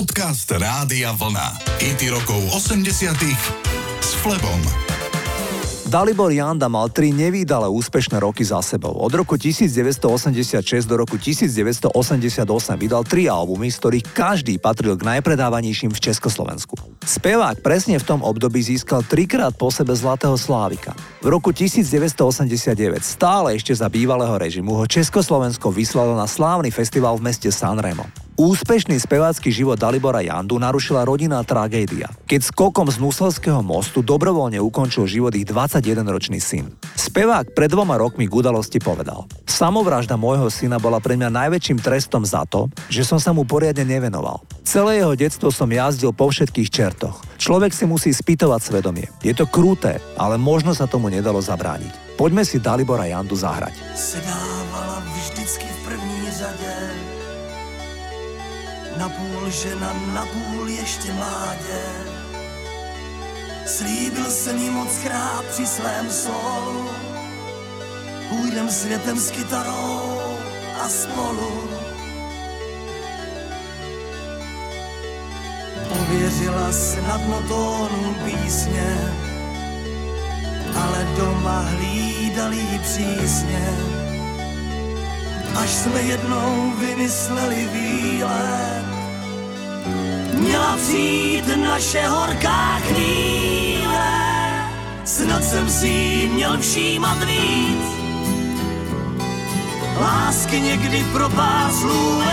Podcast Rádia Vlna. IT rokov 80 s Flebom. Dalibor Janda mal tri nevýdale úspešné roky za sebou. Od roku 1986 do roku 1988 vydal tri albumy, z ktorých každý patril k najpredávanejším v Československu. Spevák presne v tom období získal trikrát po sebe Zlatého Slávika. V roku 1989, stále ešte za bývalého režimu, ho Československo vyslalo na slávny festival v meste Sanremo. Úspešný spevácky život Dalibora Jandu narušila rodinná tragédia, keď skokom z Nuselského mostu dobrovoľne ukončil život ich 21-ročný syn. Spevák pred dvoma rokmi k udalosti povedal Samovražda môjho syna bola pre mňa najväčším trestom za to, že som sa mu poriadne nevenoval. Celé jeho detstvo som jazdil po všetkých čertoch. Človek si musí spýtovať svedomie. Je to kruté, ale možno sa tomu nedalo zabrániť. Poďme si Dalibora Jandu zahrať. Sedávala vždycky napůl žena, napůl ještě mládě. Slíbil jsem jí moc krát při svém slovu, půjdem světem s kytarou a spolu. Pověřila snadno tónu písně, ale doma hlídali ji přísně. Až jsme jednou vymysleli výlet, přijít naše horká chvíle. Snad jsem si měl všímat víc, lásky někdy pro pár slůvek.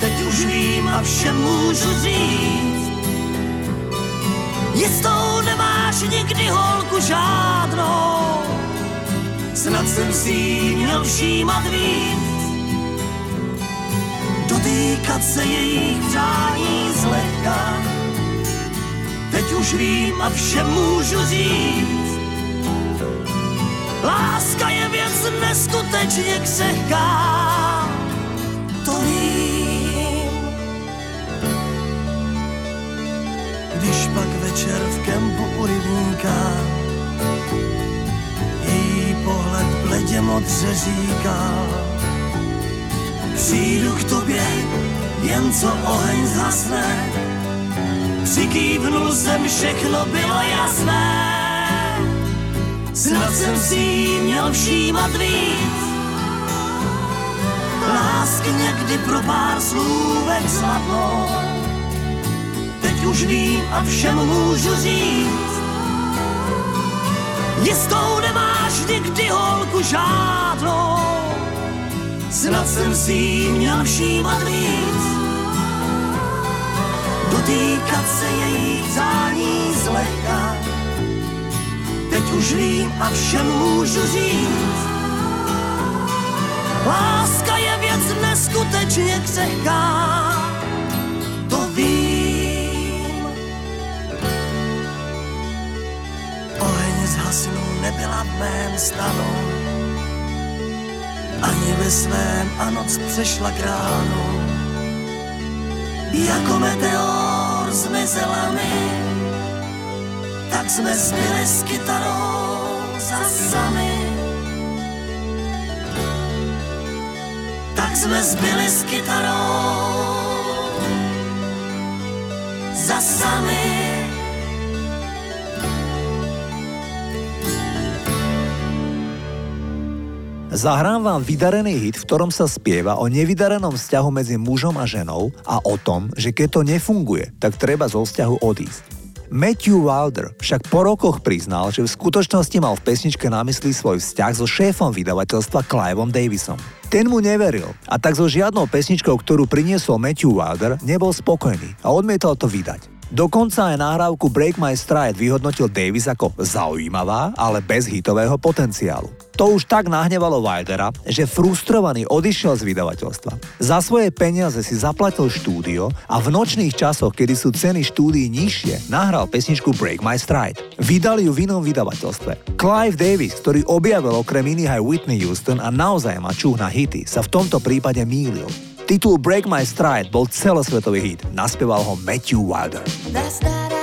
Teď už vím a všem můžu říct, jistou nemáš nikdy holku žádnou, snad jsem si měl všímat víc. Dotýkat se jejich přání zlehka, teď už vím a všem můžu říct. Láska je věc neskutečně křehká, to vím. Když pak večer v kempu u rybníka její pohled bledě modře říkal Přijdu k tobě, jen co oheň zhasne Přikývnul jsem, všechno bylo jasné. Snad jsem si jí měl všímat víc. Lásky někdy pro pár slůvek sladnou Teď už vím a všem můžu říct. Jistou nemáš nikdy holku žádnou Snad jsem si jí měl všímat víc. Dotýkat se její zání zlehka. Teď už vím a všem můžu říct. Láska je věc neskutečně křehká. To vím. Oheň zhasnul nebyla v mém stanu Ani ve svém a noc přešla k ránu. Jako meteor zmizela mi Tak jsme zbyli s kytarou za sami. Tak jsme zbyli s kytarou za sami Zahrám vám vydarený hit, v ktorom sa spieva o nevydarenom vzťahu medzi mužom a ženou a o tom, že keď to nefunguje, tak treba zo vzťahu odísť. Matthew Wilder však po rokoch priznal, že v skutočnosti mal v pesničke na mysli svoj vzťah so šéfom vydavateľstva Cliveom Davisom. Ten mu neveril a tak so žiadnou pesničkou, ktorú priniesol Matthew Wilder, nebol spokojný a odmietal to vydať. Dokonca aj nahrávku Break My Stride vyhodnotil Davis ako zaujímavá, ale bez hitového potenciálu. To už tak nahnevalo Wildera, že frustrovaný odišiel z vydavateľstva. Za svoje peniaze si zaplatil štúdio a v nočných časoch, kedy sú ceny štúdií nižšie, nahral pesničku Break My Stride. Vydali ju v inom vydavateľstve. Clive Davis, ktorý objavil okrem iných aj Whitney Houston a naozaj má čuch na hity, sa v tomto prípade mýlil. Titul Break My Stride bol celosvetový hit. Naspieval ho Matthew Wilder. Last night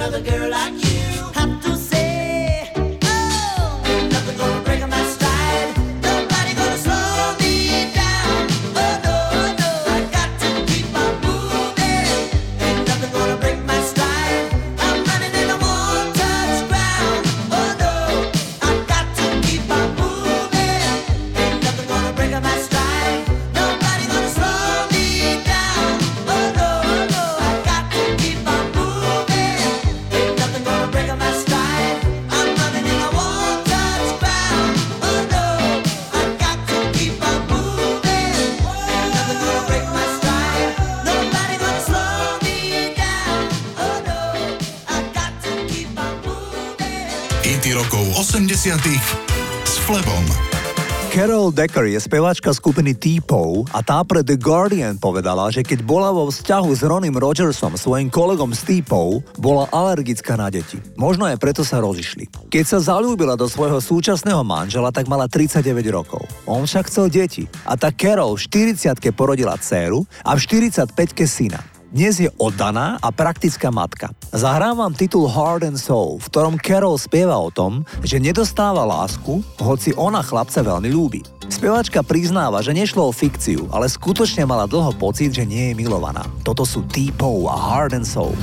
another girl like you. 80 s Flebom. Carol Decker je speváčka skupiny T-Pow a tá pre The Guardian povedala, že keď bola vo vzťahu s Ronim Rogersom, svojim kolegom z T-Pow, bola alergická na deti. Možno aj preto sa rozišli. Keď sa zalúbila do svojho súčasného manžela, tak mala 39 rokov. On však chcel deti. A tak Carol v 40 porodila dceru a v 45 syna. Dnes je oddaná a praktická matka. Zahrám vám titul Heart and Soul, v ktorom Carol spieva o tom, že nedostáva lásku, hoci ona chlapca veľmi ľúbi. Spevačka priznáva, že nešlo o fikciu, ale skutočne mala dlho pocit, že nie je milovaná. Toto sú T-Pow a Heart and Soul.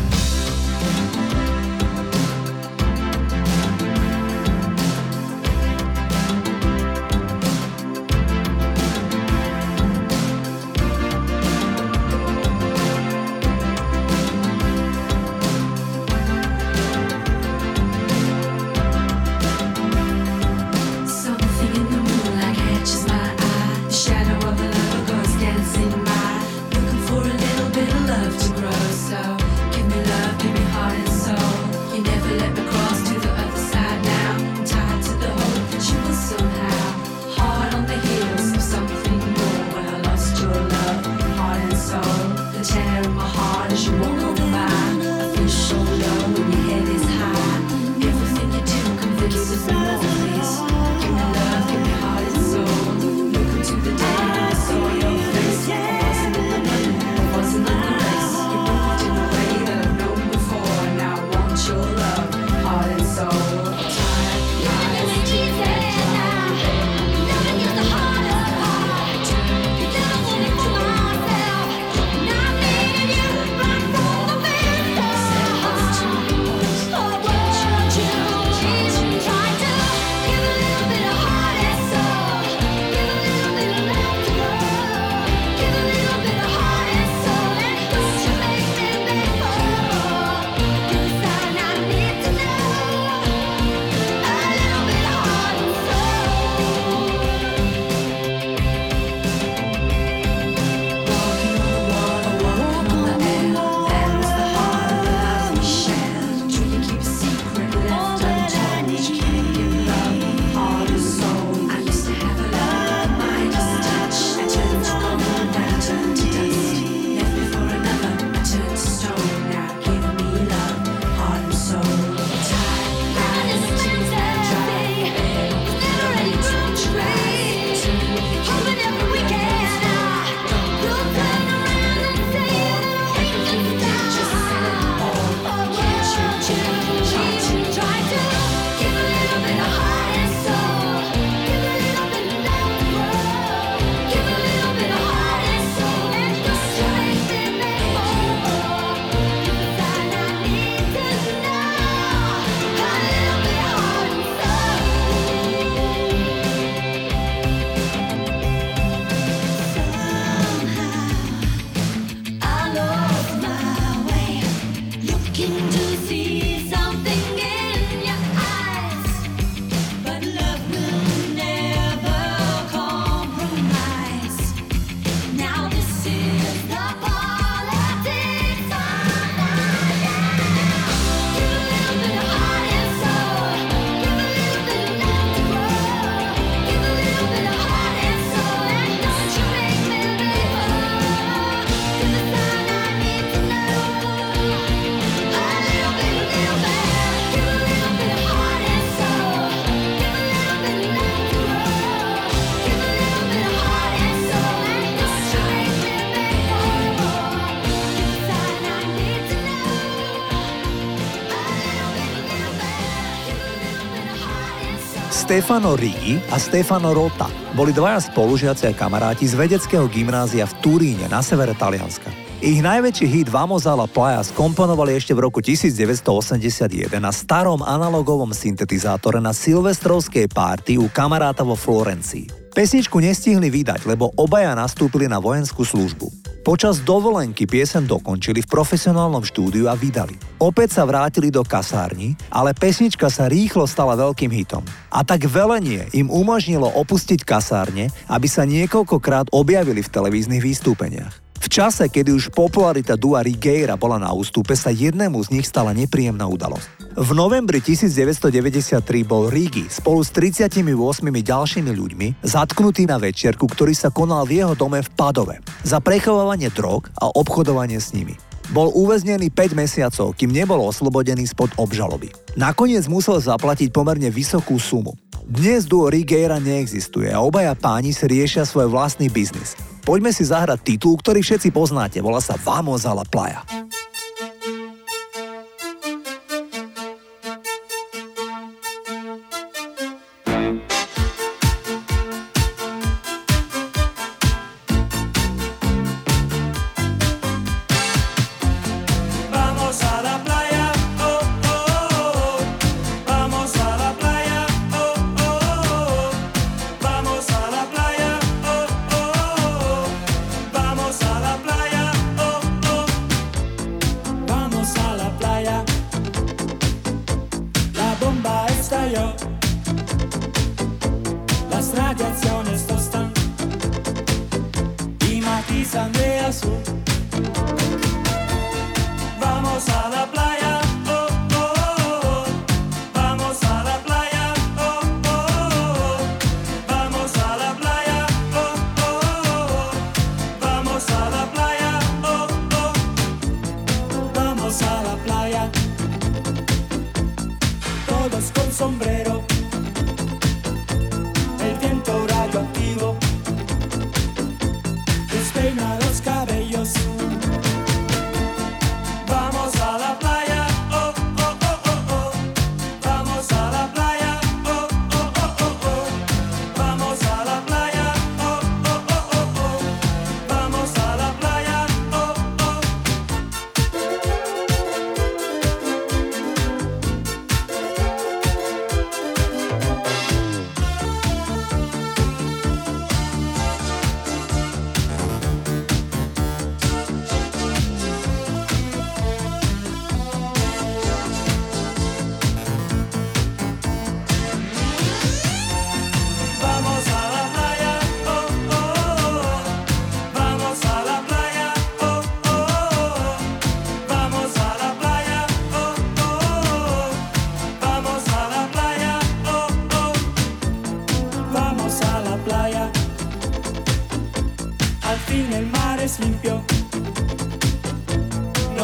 Stefano Rigi a Stefano Rota boli dvaja spolužiaci a kamaráti z vedeckého gymnázia v Turíne na severe Talianska. Ich najväčší hit Vamos a la playa skomponovali ešte v roku 1981 na starom analogovom syntetizátore na silvestrovskej párty u kamaráta vo Florencii. Pesničku nestihli vydať, lebo obaja nastúpili na vojenskú službu. Počas dovolenky piesen dokončili v profesionálnom štúdiu a vydali. Opäť sa vrátili do kasárni, ale pesnička sa rýchlo stala veľkým hitom. A tak velenie im umožnilo opustiť kasárne, aby sa niekoľkokrát objavili v televíznych výstúpeniach. Čase, kedy už popularita Dua Rigueira bola na ústupe, sa jednému z nich stala nepríjemná udalosť. V novembri 1993 bol Rigi spolu s 38 ďalšími ľuďmi zatknutý na večierku, ktorý sa konal v jeho dome v Padove za prechovávanie drog a obchodovanie s nimi. Bol uväznený 5 mesiacov, kým nebol oslobodený spod obžaloby. Nakoniec musel zaplatiť pomerne vysokú sumu. Dnes duo Rigueira neexistuje a obaja páni si riešia svoj vlastný biznis. Poďme si zahrať titul, ktorý všetci poznáte. Volá sa Vamos a la playa.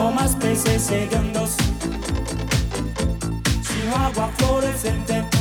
No más peces hediondos. Sino agua fluorescente.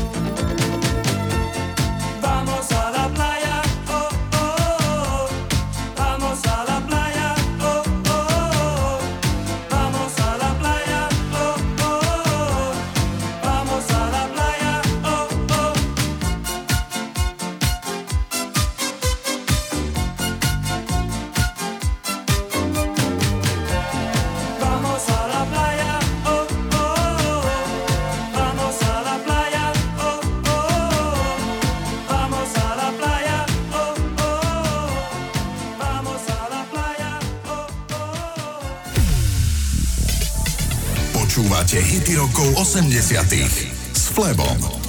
Rokov 80 s Flebom.